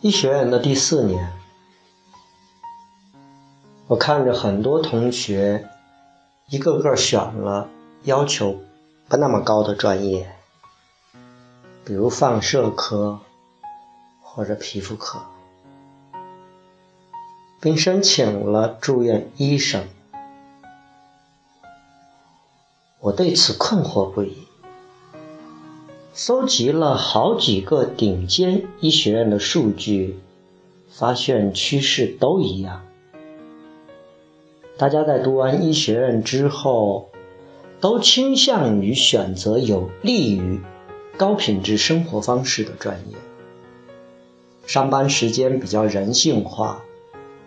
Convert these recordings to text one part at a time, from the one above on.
医学院的第四年，我看着很多同学一个个选了要求不那么高的专业，比如放射科或者皮肤科，并申请了住院医生。我对此困惑不已。搜集了好几个顶尖医学院的数据，发现趋势都一样。大家在读完医学院之后，都倾向于选择有利于高品质生活方式的专业，上班时间比较人性化，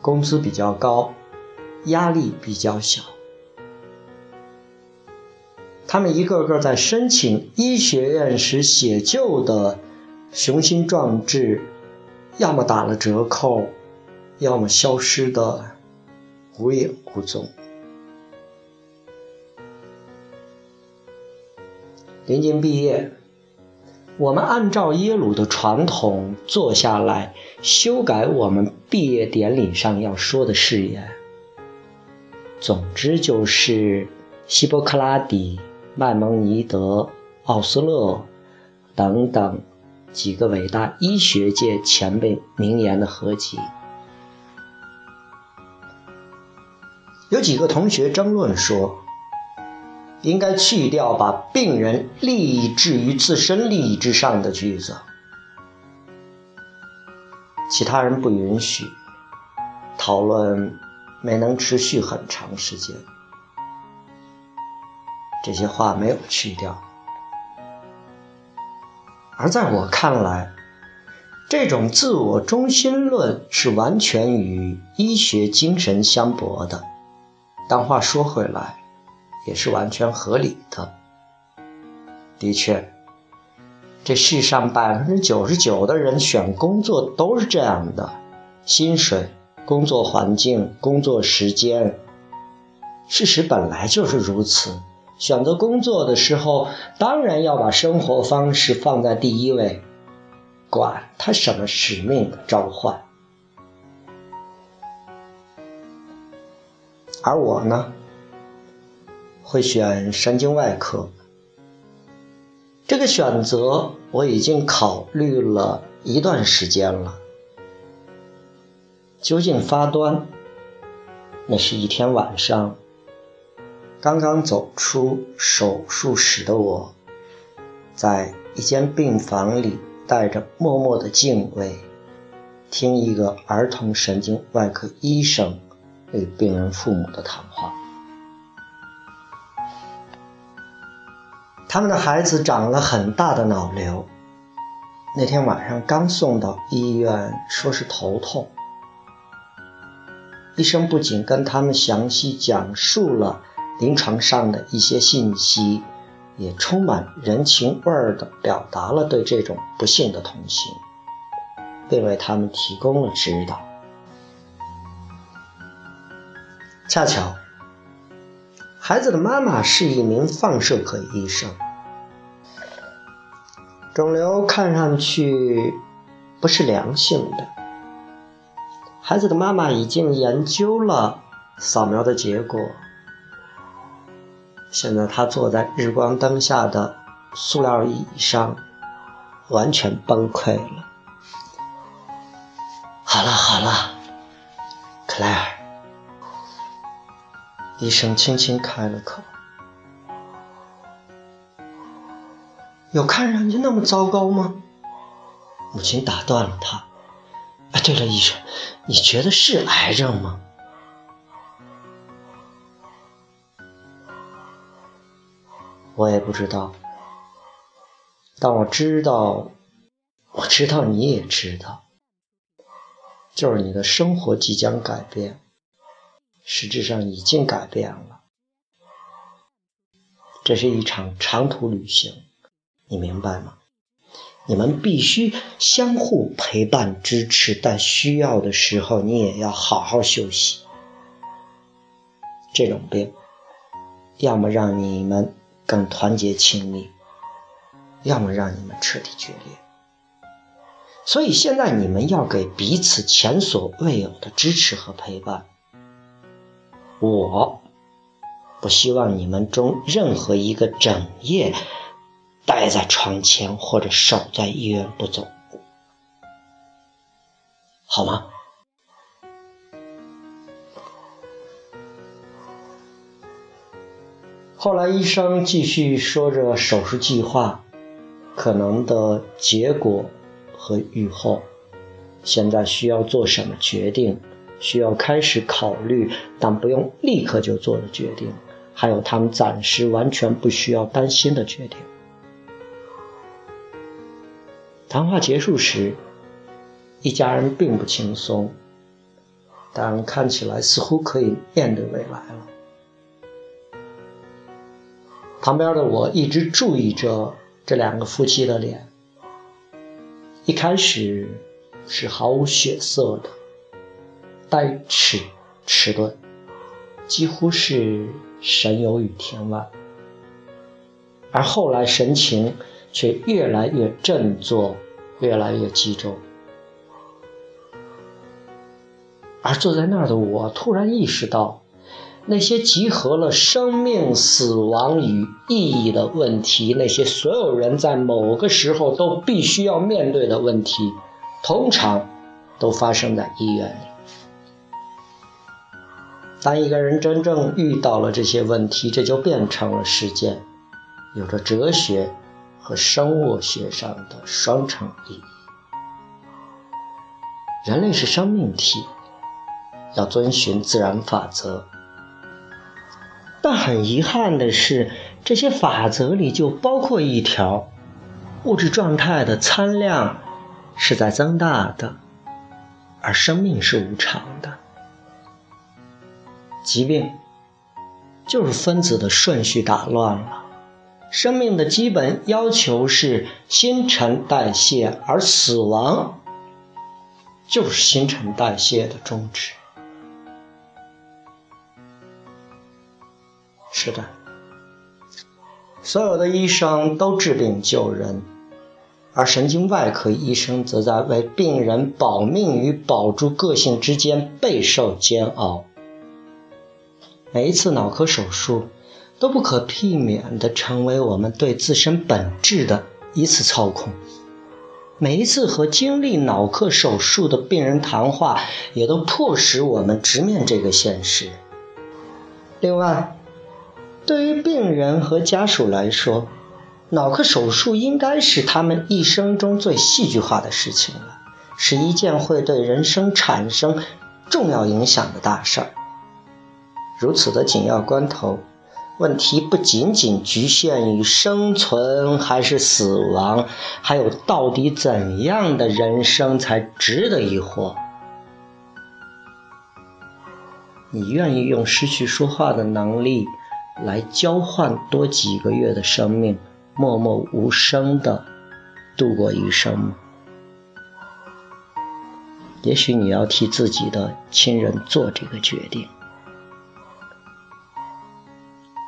工资比较高，压力比较小。他们一个个在申请医学院时写就的雄心壮志，要么打了折扣，要么消失的无影无踪。临近毕业，我们按照耶鲁的传统坐下来修改我们毕业典礼上要说的誓言。总之就是希波克拉底。麦蒙尼德、奥斯勒等等几个伟大医学界前辈名言的合集。有几个同学争论说，应该去掉把病人利益置于自身利益之上的句子。其他人不允许，讨论没能持续很长时间。这些话没有去掉，而在我看来，这种自我中心论是完全与医学精神相悖的。但话说回来，也是完全合理的。的确，这世上百分之九十九的人选工作都是这样的：薪水、工作环境、工作时间。事实本来就是如此。选择工作的时候，当然要把生活方式放在第一位，管他什么使命的召唤。而我呢，会选神经外科。这个选择我已经考虑了一段时间了。究竟发端？那是一天晚上。刚刚走出手术室的我，在一间病房里带着默默的敬畏，听一个儿童神经外科医生与病人父母的谈话。他们的孩子长了很大的脑瘤，那天晚上刚送到医院，说是头痛。医生不仅跟他们详细讲述了。临床上的一些信息，也充满人情味儿地表达了对这种不幸的同情，并为他们提供了指导。恰巧，孩子的妈妈是一名放射科医生，肿瘤看上去不是良性的。孩子的妈妈已经研究了扫描的结果。现在他坐在日光灯下的塑料椅上，完全崩溃了。好了好了，克莱尔，医生轻轻开了口。有看上去那么糟糕吗？母亲打断了他。哎，对了，医生，你觉得是癌症吗？我也不知道，但我知道，我知道你也知道，就是你的生活即将改变，实质上已经改变了。这是一场长途旅行，你明白吗？你们必须相互陪伴支持，但需要的时候，你也要好好休息。这种病，要么让你们。更团结亲密，要么让你们彻底决裂。所以现在你们要给彼此前所未有的支持和陪伴。我不希望你们中任何一个整夜待在床前或者守在医院不走，好吗？后来医生继续说着手术计划、可能的结果和预后，现在需要做什么决定，需要开始考虑，但不用立刻就做的决定，还有他们暂时完全不需要担心的决定。谈话结束时，一家人并不轻松，但看起来似乎可以面对未来了。旁边的我一直注意着这两个夫妻的脸，一开始是毫无血色的，呆滞迟钝，几乎是神游于天外，而后来神情却越来越振作，越来越集中，而坐在那儿的我突然意识到。那些集合了生命、死亡与意义的问题，那些所有人在某个时候都必须要面对的问题，通常都发生在医院里。当一个人真正遇到了这些问题，这就变成了事件，有着哲学和生物学上的双重意义。人类是生命体，要遵循自然法则。但很遗憾的是，这些法则里就包括一条：物质状态的参量是在增大的，而生命是无常的。疾病就是分子的顺序打乱了。生命的基本要求是新陈代谢，而死亡就是新陈代谢的终止。是的，所有的医生都治病救人，而神经外科医生则在为病人保命与保住个性之间备受煎熬。每一次脑科手术都不可避免地成为我们对自身本质的一次操控。每一次和经历脑科手术的病人谈话，也都迫使我们直面这个现实。另外，对于病人和家属来说，脑科手术应该是他们一生中最戏剧化的事情了，是一件会对人生产生重要影响的大事儿。如此的紧要关头，问题不仅仅局限于生存还是死亡，还有到底怎样的人生才值得一活？你愿意用失去说话的能力？来交换多几个月的生命，默默无声的度过余生吗？也许你要替自己的亲人做这个决定。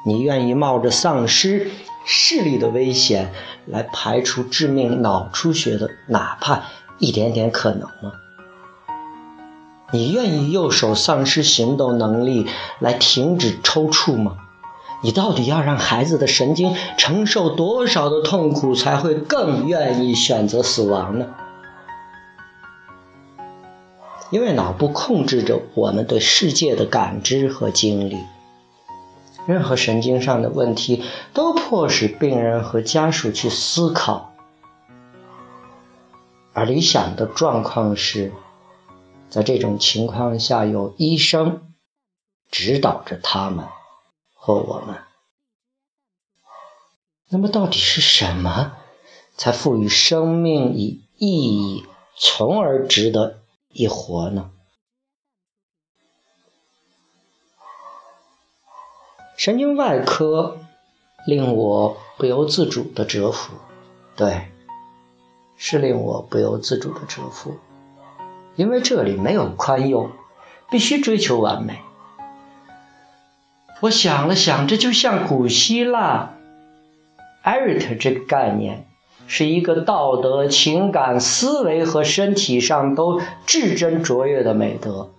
你愿意冒着丧失视力的危险来排除致命脑出血的哪怕一点点可能吗？你愿意右手丧失行动能力来停止抽搐吗？你到底要让孩子的神经承受多少的痛苦，才会更愿意选择死亡呢？因为脑部控制着我们对世界的感知和经历，任何神经上的问题都迫使病人和家属去思考，而理想的状况是，在这种情况下有医生指导着他们。和我们，那么到底是什么才赋予生命以意义，从而值得一活呢？神经外科令我不由自主的折服，对，是令我不由自主的折服，因为这里没有宽宥，必须追求完美。我想了想，这就像古希腊 “erit” 这个概念，是一个道德、情感、思维和身体上都至臻卓越的美德。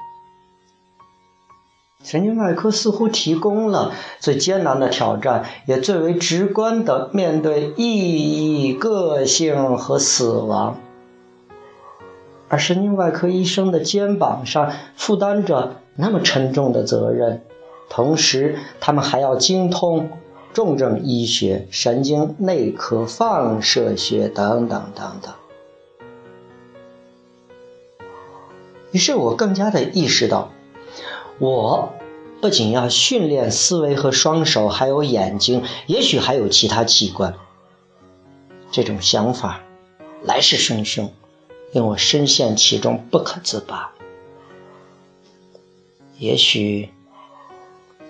神经外科似乎提供了最艰难的挑战，也最为直观的面对意义、个性和死亡。而神经外科医生的肩膀上负担着那么沉重的责任，同时他们还要精通重症医学、神经内科、放射学等等等等。于是我更加的意识到，我不仅要训练思维和双手，还有眼睛，也许还有其他器官。这种想法来势汹汹。令我深陷其中不可自拔。也许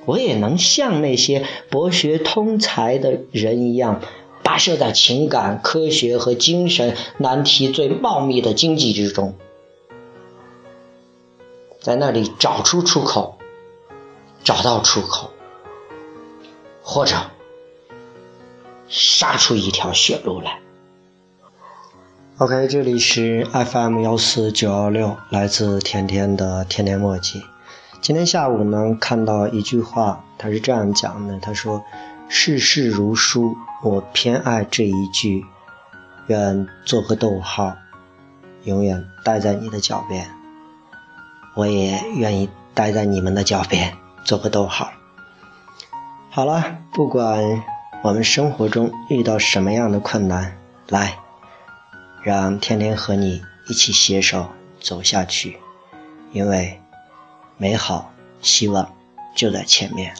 我也能像那些博学通才的人一样，跋涉在情感、科学和精神难题最茂密的经济之中，在那里找出出口，找到出口，或者杀出一条血路来。OK，这里是 FM 幺四九幺六，来自甜甜的甜甜墨迹。今天下午呢，看到一句话，他是这样讲的：他说，世事如书，我偏爱这一句，愿做个逗号，永远待在你的脚边。我也愿意待在你们的脚边，做个逗号。好了，不管我们生活中遇到什么样的困难，来。让天天和你一起携手走下去，因为美好希望就在前面。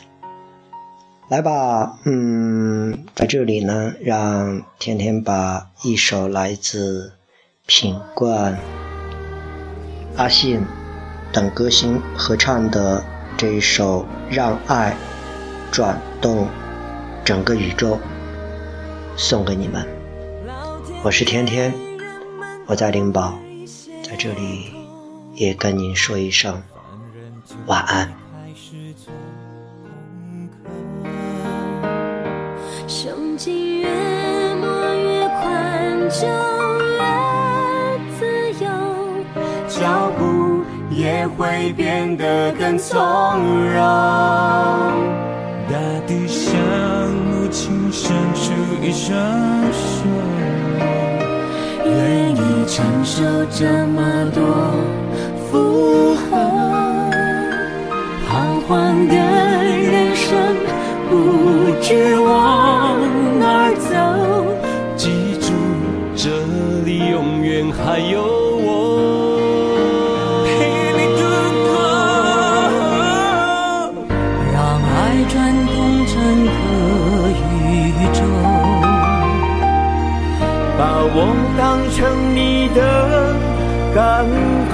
来吧，嗯，在这里呢，让天天把一首来自品冠、阿信等歌星合唱的这一首《让爱转动整个宇宙》送给你们。我是天天。我在灵宝，在这里也跟您说一声晚安。胸襟越摸越宽，就越自由，脚步也会变得更从容。大地向母亲伸出一双手。愿意承受这么多负荷，彷徨的人生不知往哪儿走，记住这里永远还有我。陪你度过，让爱转动整个宇宙。把我当成你的港口，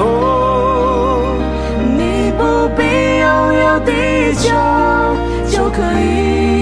拥有地球，就可以